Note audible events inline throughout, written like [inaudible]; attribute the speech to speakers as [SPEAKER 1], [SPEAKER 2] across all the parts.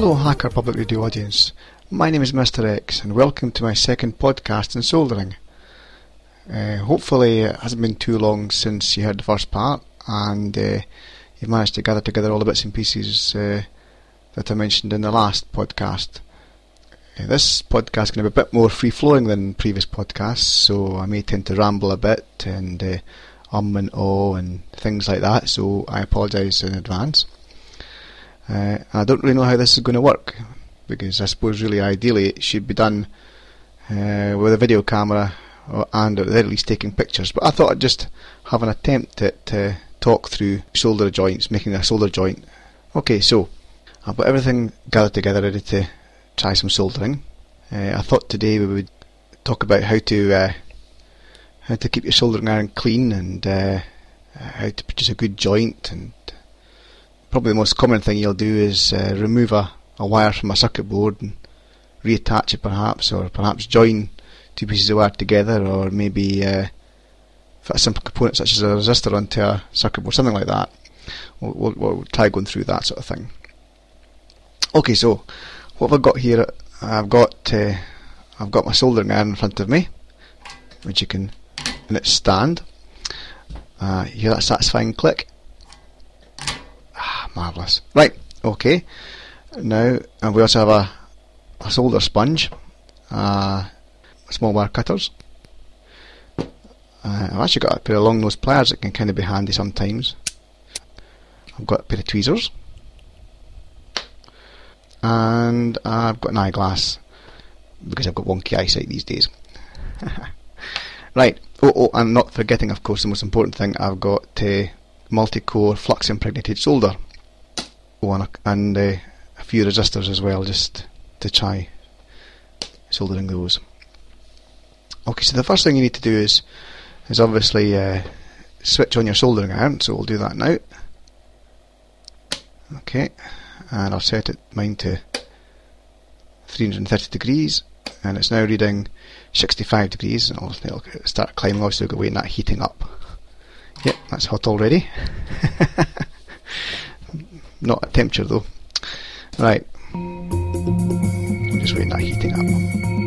[SPEAKER 1] Hello, Hacker Public Radio audience. My name is Mr. X, and welcome to my second podcast on soldering. Uh, hopefully, it hasn't been too long since you heard the first part, and uh, you've managed to gather together all the bits and pieces uh, that I mentioned in the last podcast. Uh, this podcast is going to be a bit more free flowing than previous podcasts, so I may tend to ramble a bit and uh, um and oh and things like that, so I apologise in advance. Uh, I don't really know how this is going to work because I suppose really ideally it should be done uh, with a video camera or, and at least taking pictures. But I thought I'd just have an attempt at uh, talk through solder joints, making a solder joint. Okay, so I've got everything gathered together ready to try some soldering. Uh, I thought today we would talk about how to uh, how to keep your soldering iron clean and uh, how to produce a good joint and probably the most common thing you'll do is uh, remove a, a wire from a circuit board and reattach it perhaps or perhaps join two pieces of wire together or maybe uh, fit a simple component such as a resistor onto a circuit board, something like that. We'll, we'll, we'll try going through that sort of thing. Okay, so what have I got here? I've got uh, I've got my soldering iron in front of me, which you can in its stand. Uh, hear that satisfying click? Marvellous. Right, okay. Now, and we also have a, a solder sponge, uh, small wire cutters. Uh, I've actually got a pair of long nose pliers that can kind of be handy sometimes. I've got a pair of tweezers. And I've got an eyeglass because I've got wonky eyesight these days. [laughs] right, oh, oh, I'm not forgetting, of course, the most important thing. I've got uh, multi-core flux impregnated solder one and uh, a few resistors as well, just to try soldering those. Okay, so the first thing you need to do is is obviously uh, switch on your soldering iron. So we'll do that now. Okay, and I'll set it mine to 330 degrees, and it's now reading 65 degrees. And I'll, start climbing. Also, we're waiting that heating up. Yep, that's hot already. [laughs] Not at temperature though. Right. I'm just waiting that heating up.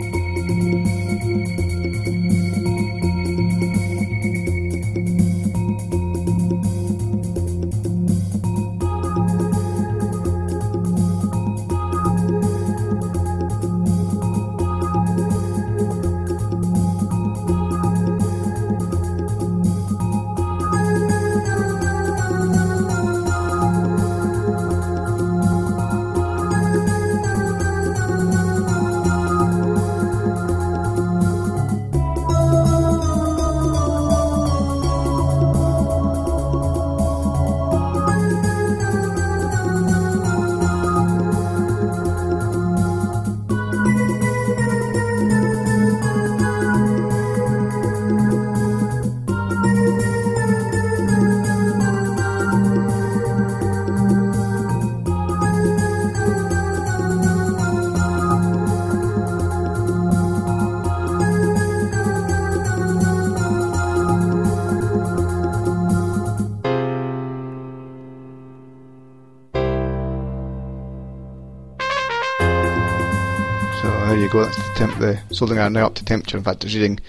[SPEAKER 1] Temp. The soldering iron now up to temperature. In fact, it's reading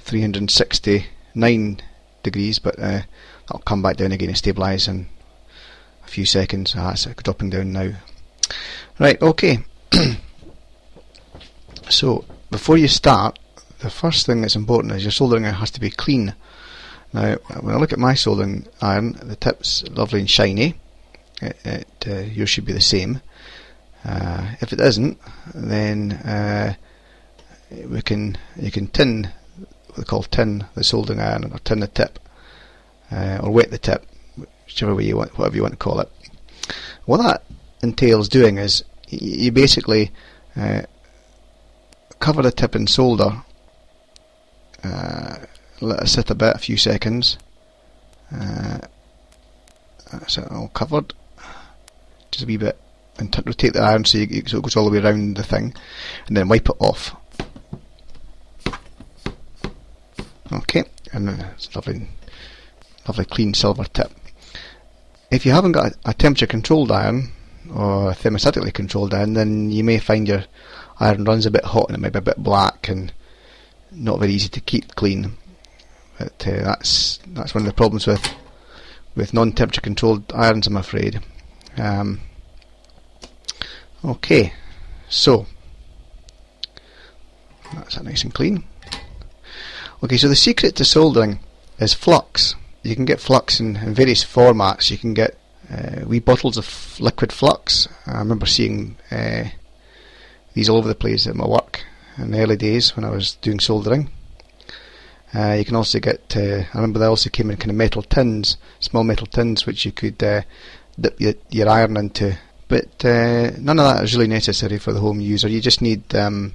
[SPEAKER 1] 369 degrees, but uh, that'll come back down again and stabilise in a few seconds. Ah, it's dropping down now. Right. Okay. [clears throat] so before you start, the first thing that's important is your soldering iron has to be clean. Now, when I look at my soldering iron, the tip's lovely and shiny. It, it uh, yours should be the same. Uh, if it isn't, then uh, we can you can tin what they call tin the soldering iron or tin the tip uh, or wet the tip, whichever way you want, whatever you want to call it. What that entails doing is you basically uh, cover the tip in solder, uh, let it sit a bit, a few seconds. That's it all covered. Just a wee bit and rotate the iron so, you, so it goes all the way around the thing, and then wipe it off. Okay, and uh, it's lovely, lovely clean silver tip. If you haven't got a, a temperature controlled iron, or a thermostatically controlled iron, then you may find your iron runs a bit hot and it might be a bit black and not very easy to keep clean. But uh, that's that's one of the problems with with non-temperature controlled irons, I'm afraid. Um, okay, so that's that nice and clean. Okay, so the secret to soldering is flux. You can get flux in, in various formats. You can get uh, wee bottles of liquid flux. I remember seeing uh, these all over the place at my work in the early days when I was doing soldering. Uh, you can also get, uh, I remember they also came in kind of metal tins, small metal tins, which you could uh, dip your, your, iron into. But uh, none of that is really necessary for the home user. You just need um,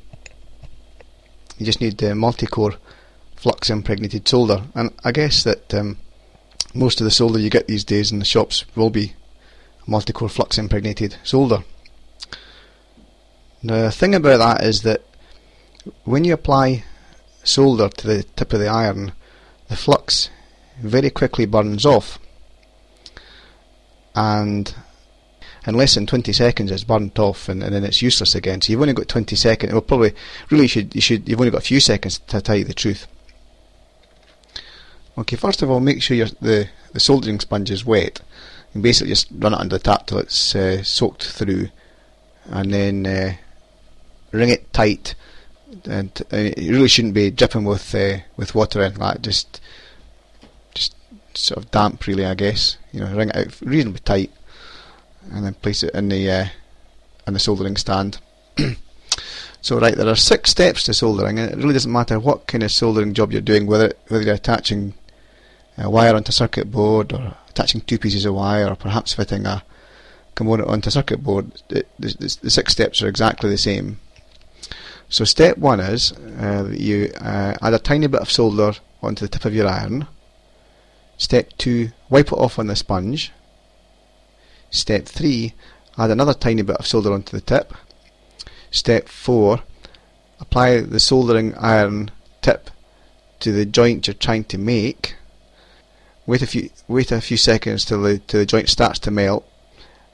[SPEAKER 1] you just need uh, multi-core flux impregnated solder, and I guess that um, most of the solder you get these days in the shops will be multi-core flux impregnated solder. The thing about that is that when you apply solder to the tip of the iron, the flux very quickly burns off, and in less than 20 seconds it's burnt off and, and, then it's useless again. So you've only got 20 seconds. Well, probably really should you should you've only got a few seconds to tell you the truth. Okay, first of all, make sure your, the the soldering sponge is wet. And basically just run it under the tap till it's uh, soaked through, and then uh, wring it tight. And it really shouldn't be dripping with uh, with water in that. Just just sort of damp, really. I guess you know, wring it out reasonably tight, and then place it in the uh, in the soldering stand. [clears throat] so right, there are six steps to soldering, and it really doesn't matter what kind of soldering job you're doing, whether whether you're attaching a wire onto a circuit board or attaching two pieces of wire or perhaps fitting a component onto a circuit board, the, the, the six steps are exactly the same. So step one is uh, you uh, add a tiny bit of solder onto the tip of your iron. Step two, wipe it off on the sponge. Step three, add another tiny bit of solder onto the tip. Step four, apply the soldering iron tip to the joint you're trying to make wait a few wait a few seconds till the till the joint starts to melt,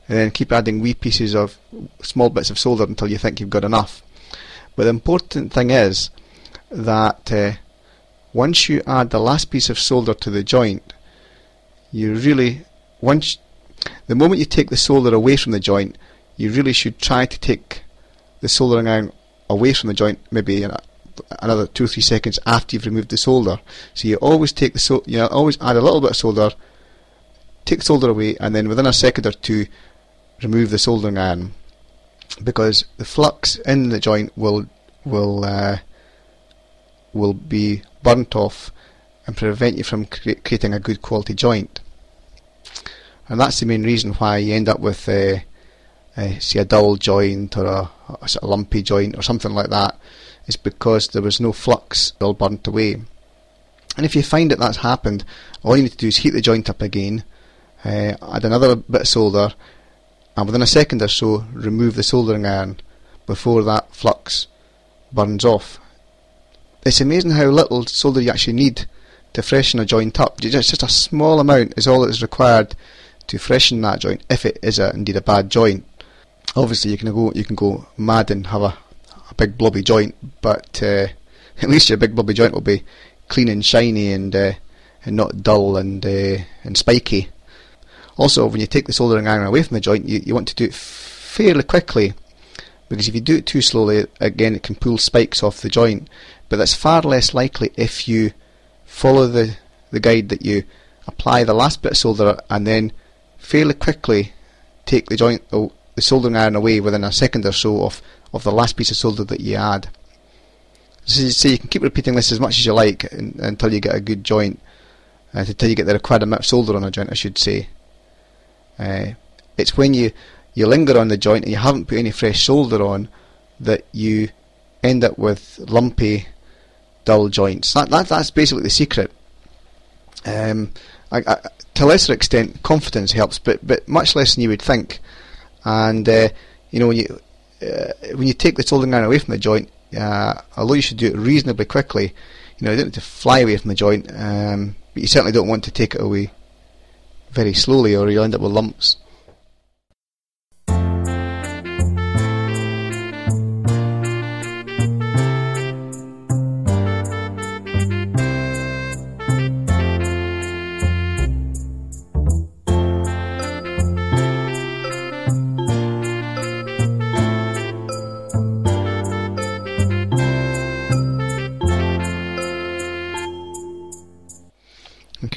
[SPEAKER 1] and then keep adding wee pieces of small bits of solder until you think you've got enough. But the important thing is that uh, once you add the last piece of solder to the joint, you really once the moment you take the solder away from the joint, you really should try to take the soldering iron away from the joint, maybe another two or three seconds after you've removed the solder. So you always take the sol- you always add a little bit of solder, take the solder away, and then within a second or two, remove the soldering iron, because the flux in the joint will will uh, will be burnt off and prevent you from cre- creating a good quality joint. And that's the main reason why you end up with, uh, uh, say, a dull joint or a, a, sort of lumpy joint or something like that is because there was no flux all burnt away. And if you find that that's happened, all you need to do is heat the joint up again, uh, add another bit of solder, and within a second or so, remove the soldering iron before that flux burns off. It's amazing how little solder you actually need to freshen a joint up. It's just a small amount is all that is required to freshen that joint if it is a, indeed a bad joint. Obviously, you can go you can go mad and have a big blobby joint, but uh, [laughs] at least your big blobby joint will be clean and shiny and uh, and not dull and uh, and spiky. Also, when you take the soldering iron away from the joint, you, you want to do it fairly quickly because if you do it too slowly, again it can pull spikes off the joint. But that's far less likely if you follow the the guide that you apply the last bit of solder and then fairly quickly take the joint the soldering iron away within a second or so of of the last piece of solder that you add. So, so you can keep repeating this as much as you like in, until you get a good joint, uh, until you get the required amount of solder on a joint, I should say. Uh, it's when you, you linger on the joint and you haven't put any fresh solder on that you end up with lumpy, dull joints. That, that that's basically the secret. Um, I, I, to a lesser extent, confidence helps, but but much less than you would think. And uh, you know, when you uh, when you take the soldering iron away from the joint, uh, although you should do it reasonably quickly, you know, you don't need to fly away from the joint, um, but you certainly don't want to take it away very slowly or you'll end up with lumps.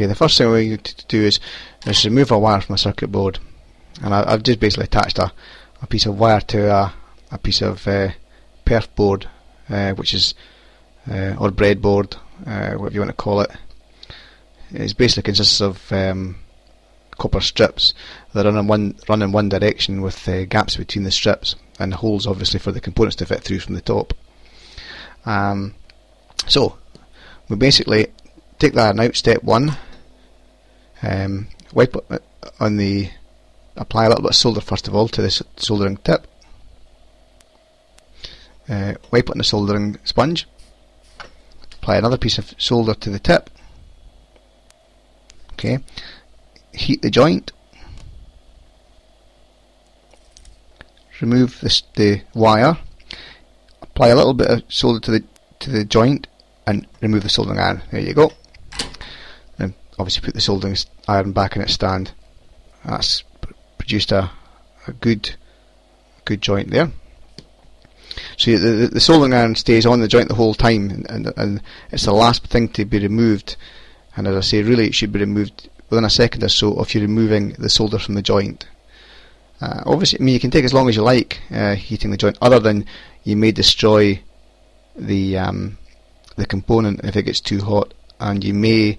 [SPEAKER 1] The first thing we need to do is, is remove a wire from a circuit board. And I, have just basically attached a, a piece of wire to a, a piece of uh, perf board, uh, which is, uh, or breadboard, uh, whatever you want to call it. It basically consists of um, copper strips that run in one run in one direction with uh, gaps between the strips and holes obviously for the components to fit through from the top. Um, so we basically take that out. Step one, um, wipe on the apply a little bit of solder first of all to the soldering tip. Uh, wipe it on the soldering sponge. Apply another piece of solder to the tip. Okay, heat the joint. Remove this, the wire. Apply a little bit of solder to the to the joint and remove the soldering iron. There you go. Obviously put the soldering iron back in its stand. That's produced a, a good good joint there. So the, the, the soldering iron stays on the joint the whole time, and, and, and it's the last thing to be removed. And as I say, really it should be removed within a second or so if you're removing the solder from the joint. Uh, obviously, I mean you can take as long as you like uh, heating the joint, other than you may destroy the um, the component if it gets too hot, and you may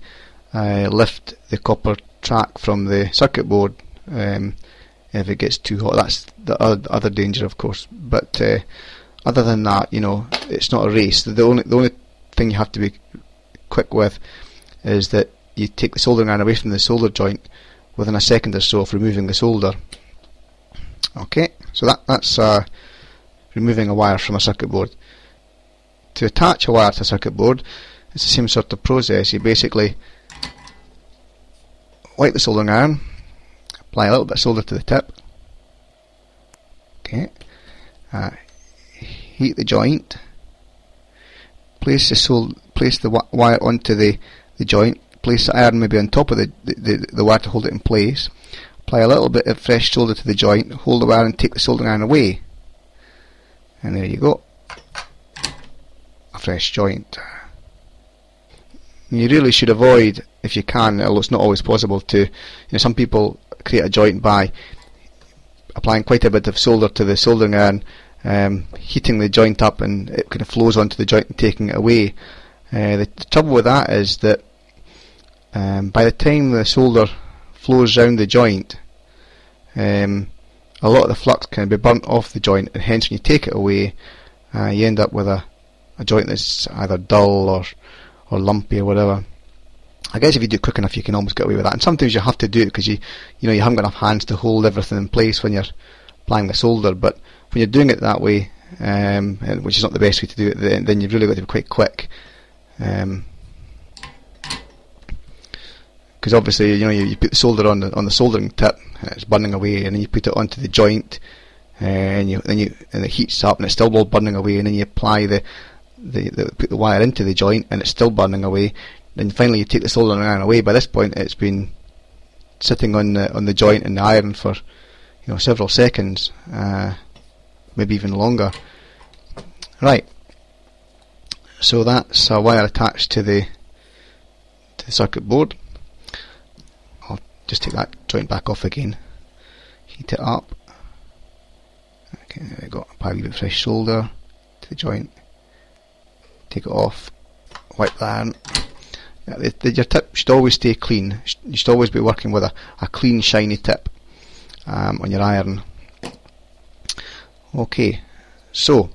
[SPEAKER 1] uh, lift the copper track from the circuit board um, if it gets too hot. That's the other danger, of course. But uh, other than that, you know, it's not a race. The only the only thing you have to be quick with is that you take the soldering iron away from the solder joint within a second or so of removing the solder. Okay, so that that's uh, removing a wire from a circuit board. To attach a wire to a circuit board, it's the same sort of process. You basically wipe the soldering iron, apply a little bit of solder to the tip. Okay, uh, heat the joint, place the sol place the wire onto the the joint, place the iron maybe on top of the, the, the, wire to hold it in place, apply a little bit of fresh solder to the joint, hold the wire and take the soldering iron away. And there you go. A fresh joint. You really should avoid, if you can, although it's not always possible to, you know, some people create a joint by applying quite a bit of solder to the soldering iron, um, heating the joint up and it kind of flows onto the joint and taking it away. Uh, the, the, trouble with that is that um, by the time the solder flows round the joint, um, a lot of the flux can be burnt off the joint, and hence when you take it away, uh, you end up with a, a joint that's either dull or or lumpy or whatever. I guess if you do it quick enough, you can almost get away with that. And sometimes you have to do it because you, you know, you haven't got enough hands to hold everything in place when you're applying the solder. But when you're doing it that way, um, which is not the best way to do it, then, then you've really got to be quite quick. Um, because obviously you know you, you, put the solder on the on the soldering tip and it's burning away, and then you put it onto the joint, and you then you and it heats up and it's still all burning away, and then you apply the, the, the put the wire into the joint and it's still burning away. Then finally you take the soldering iron away. By this point, it's been sitting on the on the joint and the iron for you know several seconds, uh, maybe even longer. Right. So that's a wire attached to the to the circuit board. I'll just take that joint back off again. Heat it up. Okay there we go. Apply a bit of fresh solder to the joint. Take it off. Wipe that the, the, your tip should always stay clean. You should always be working with a, a clean shiny tip um, on your iron. Okay so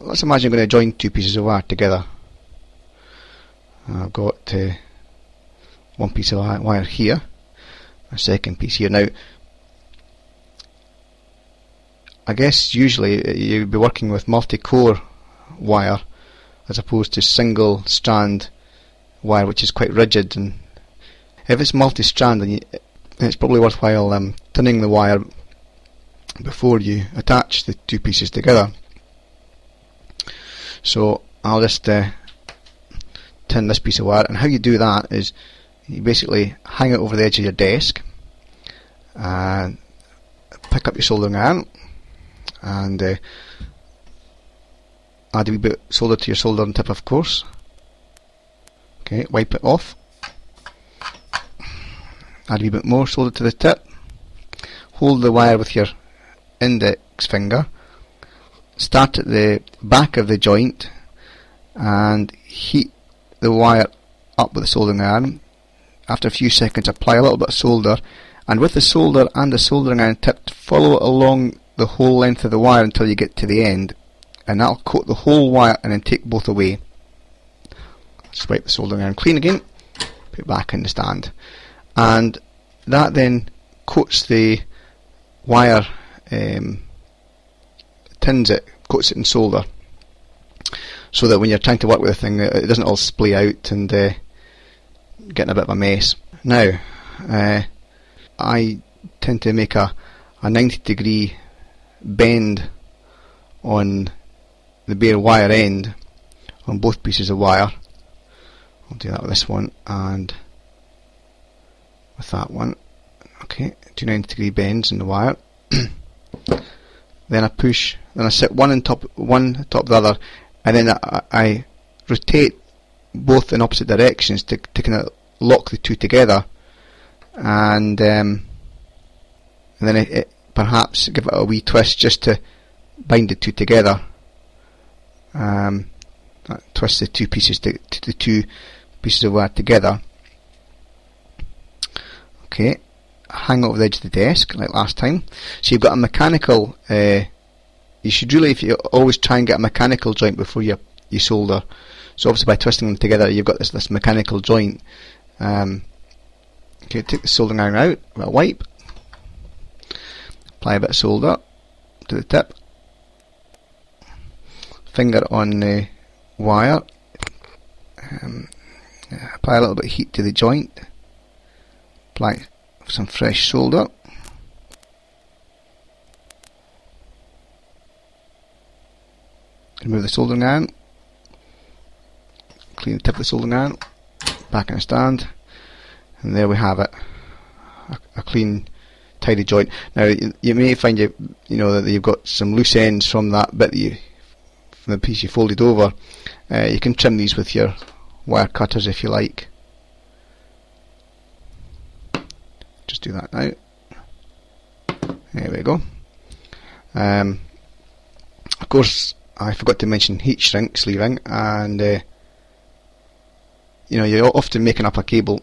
[SPEAKER 1] let's imagine I'm going to join two pieces of wire together. I've got uh, one piece of wire here a second piece here. Now, I guess usually you'd be working with multi-core wire as opposed to single strand wire which is quite rigid and if it's multi-strand then you, it's probably worthwhile um, tinning the wire before you attach the two pieces together. So I'll just uh, tin this piece of wire and how you do that is you basically hang it over the edge of your desk and pick up your soldering iron and uh, add a wee bit solder to your soldering tip of course okay wipe it off add a wee bit more solder to the tip, hold the wire with your index finger, start at the back of the joint and heat the wire up with the soldering iron. After a few seconds apply a little bit of solder and with the solder and the soldering iron tipped follow it along the whole length of the wire until you get to the end and that'll coat the whole wire and then take both away. Just wipe the soldering iron clean again, put it back in the stand and that then coats the wire um, tins it, coats it in solder so that when you're trying to work with the thing it doesn't all splay out and uh, get in a bit of a mess. Now, uh, I tend to make a, a 90 degree bend on the bare wire end on both pieces of wire. I'll do that with this one and with that one. Okay, two 90 degree bends in the wire. [clears throat] then I push, then I set one on top, one top the other, and then I, I rotate both in opposite directions to, to kind of lock the two together, and um, and then it, it, perhaps give it a wee twist just to bind the two together. Um, twist the two pieces to, to the two pieces of wire together. Okay, hang over the edge of the desk like last time. So you've got a mechanical. Uh, you should really, if you always try and get a mechanical joint before you you solder. So obviously by twisting them together, you've got this this mechanical joint. Um, okay, take the soldering iron out with a wipe. Apply a bit of solder to the tip. Finger on the wire. Um, apply a little bit of heat to the joint. Apply some fresh solder. Remove the soldering iron. Clean the tip of the soldering iron. Back in the stand. And there we have it. A, a clean, tidy joint. Now you, you, may find you, you know that you've got some loose ends from that bit that you, from the piece you folded over. Uh, you can trim these with your wire cutters if you like. Just do that now. There we go. Um, of course, I forgot to mention heat shrink sleeving, and uh, you know you're often making up a cable,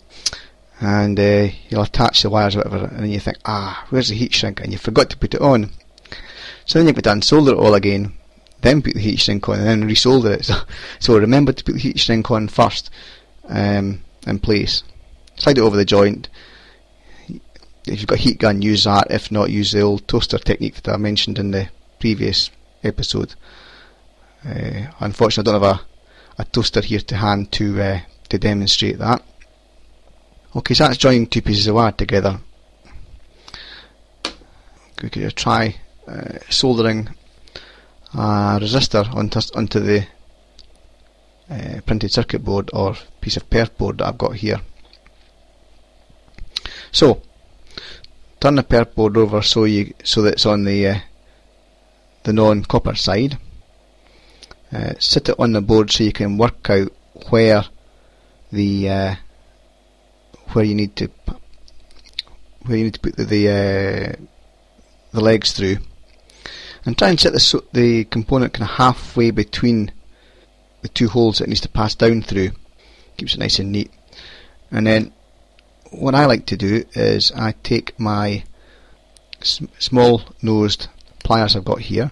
[SPEAKER 1] and uh, you'll attach the wires or whatever, and then you think, ah, where's the heat shrink, and you forgot to put it on. So then you put to solder it all again, then put the heat shrink on, and then resolder it. [laughs] So, so remember to put the heat shrink on first um, in place. Slide it over the joint if you've got a heat gun, use that. If not, use the old toaster technique that I mentioned in the previous episode. Uh, unfortunately, I don't have a, a toaster here to hand to uh, to demonstrate that. Okay, so that's joining two pieces of wire together. We could try uh, soldering a resistor onto, onto the uh, printed circuit board or piece of perf board that I've got here. So, turn the perf board over so you so that it's on the uh, the non-copper side. Uh, sit it on the board so you can work out where the uh, where you need to where you need to put the the, uh, the legs through, and try and set the the component kind of halfway between the two holes that it needs to pass down through. Keeps it nice and neat, and then what I like to do is I take my sm small nosed pliers I've got here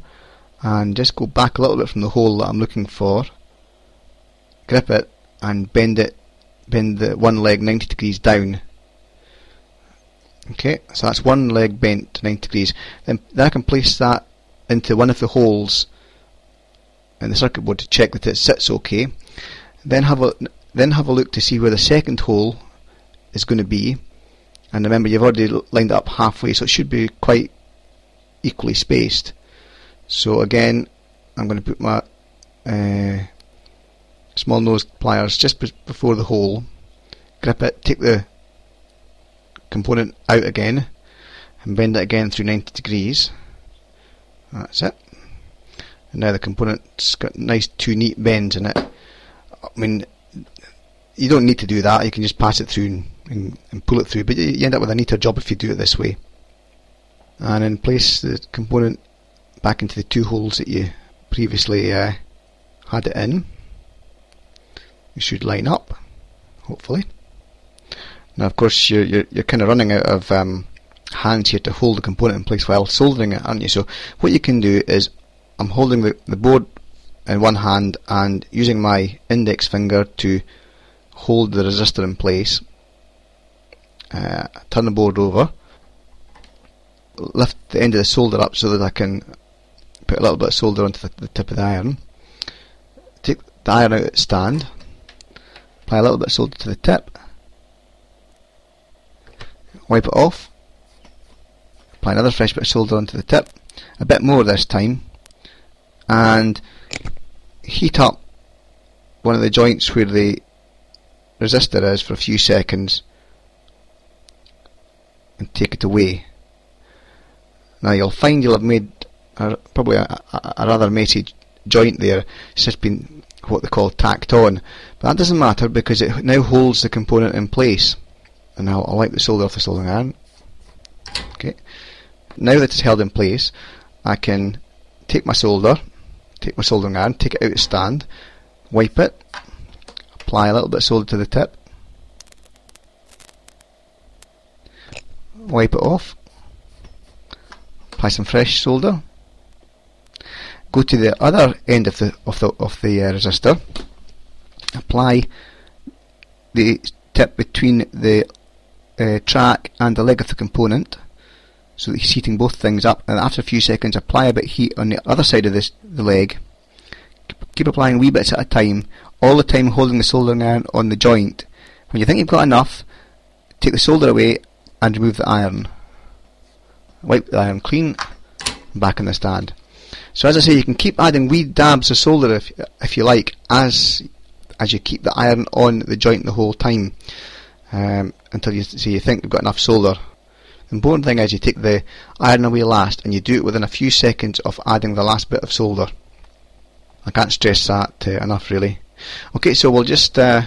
[SPEAKER 1] and just go back a little bit from the hole that I'm looking for, grip it and bend it, bend the one leg 90 degrees down. Okay, so that's one leg bent 90 degrees. Then, then I can place that into one of the holes in the circuit board to check that it sits okay. Then have a then have a look to see where the second hole is going to be. And remember, you've already lined it up halfway, so it should be quite equally spaced. So again, I'm going to put my uh, small nose pliers just before the hole, grip it, take the component out again, and bend it again through 90 degrees. That's it. And now the component's got nice two neat bends in it. I mean, you don't need to do that. You can just pass it through and, and pull it through. But you, you end up with a neater job if you do it this way. And then place the component back into the two holes that you previously uh, had it in. It should line up, hopefully. Now, of course, you're you're, you're kind of running out of um, hands here to hold the component in place while soldering it, aren't you? So what you can do is, I'm holding the, the board in one hand and using my index finger to hold the resistor in place. Uh, turn the board over, lift the end of the solder up so that I can put a little bit of solder onto the, the tip of the iron. Take the iron out of its stand, apply a little bit of solder to the tip, wipe it off, apply another fresh bit of solder onto the tip, a bit more this time, and heat up one of the joints where the resistor is for a few seconds and take it away. Now you'll find you'll have made a, probably a, a, a, rather messy joint there. It's just been what they call tacked on. But that doesn't matter because it now holds the component in place. And now I'll wipe the solder off the soldering iron. Okay. Now that it's held in place, I can take my solder, take my soldering iron, take it out of stand, wipe it, apply a little bit of solder to the tip, wipe it off, apply some fresh solder, go to the other end of the of the of the uh, resistor, apply the tip between the uh, track and the leg of the component, so that he's heating both things up. And after a few seconds, apply a bit of heat on the other side of this the leg. Keep applying wee bits at a time, all the time holding the soldering iron on the joint. When you think you've got enough, take the solder away and remove the iron. Wipe the iron clean, back in the stand. So as I say, you can keep adding wee dabs of solder if if you like, as as you keep the iron on the joint the whole time, um, until you see you think you've got enough solder. Important thing is you take the iron away last, and you do it within a few seconds of adding the last bit of solder. I can't stress that uh, enough, really. Okay, so we'll just uh,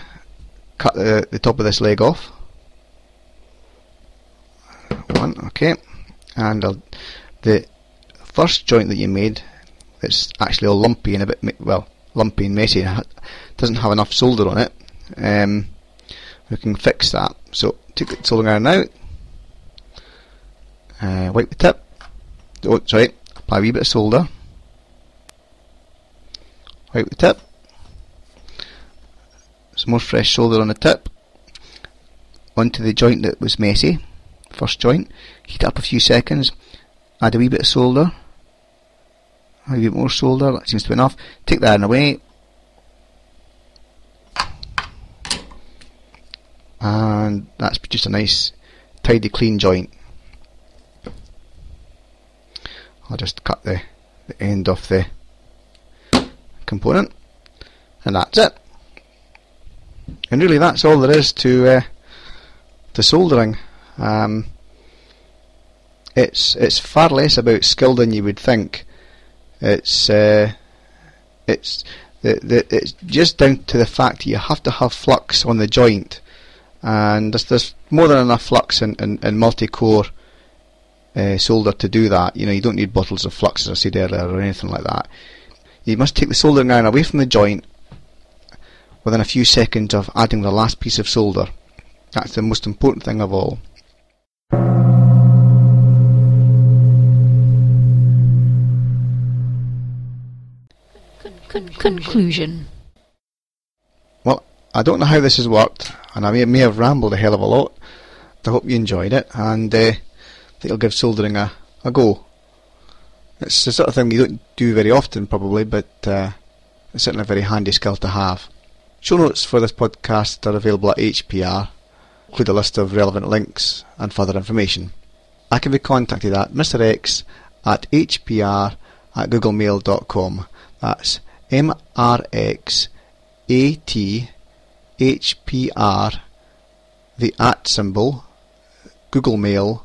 [SPEAKER 1] cut the, the top of this leg off. One, okay, and the first joint that you made it's actually all lumpy and a bit well lumpy and messy doesn't have enough solder on it um, we can fix that so take the soldering iron out uh, wipe the tip. Oh sorry apply a wee bit of solder. Wipe the tip. Some more fresh solder on the tip. Onto the joint that was messy. First joint. Heat up a few seconds. Add a wee bit of solder. A wee bit more solder, that seems to be enough. Take that in away. And that's just a nice, tidy, clean joint. I'll just cut the, the end off the component. And that's it. And really that's all there is to uh, to soldering. Um, it's it's far less about skill than you would think. It's uh, it's the, the, it's just down to the fact you have to have flux on the joint, and there's, there's more than enough flux in, in, in multi-core uh, solder to do that. You know, you don't need bottles of flux, as I said earlier, or anything like that. You must take the soldering iron away from the joint within a few seconds of adding the last piece of solder. That's the most important thing of all.
[SPEAKER 2] Conclusion.
[SPEAKER 1] Well, I don't know how this has worked, and I may, may have rambled a hell of a lot. I hope you enjoyed it, and uh, Think I'll give soldering a, a go. It's the sort of thing you don't do very often, probably, but uh, it's certainly a very handy skill to have. Show notes for this podcast are available at HPR, include a list of relevant links and further information. I can be contacted at Mr X at hpr at googlemail.com. That's M R X A T H P R, the at symbol, googlemail.com.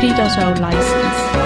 [SPEAKER 2] 3.0 license.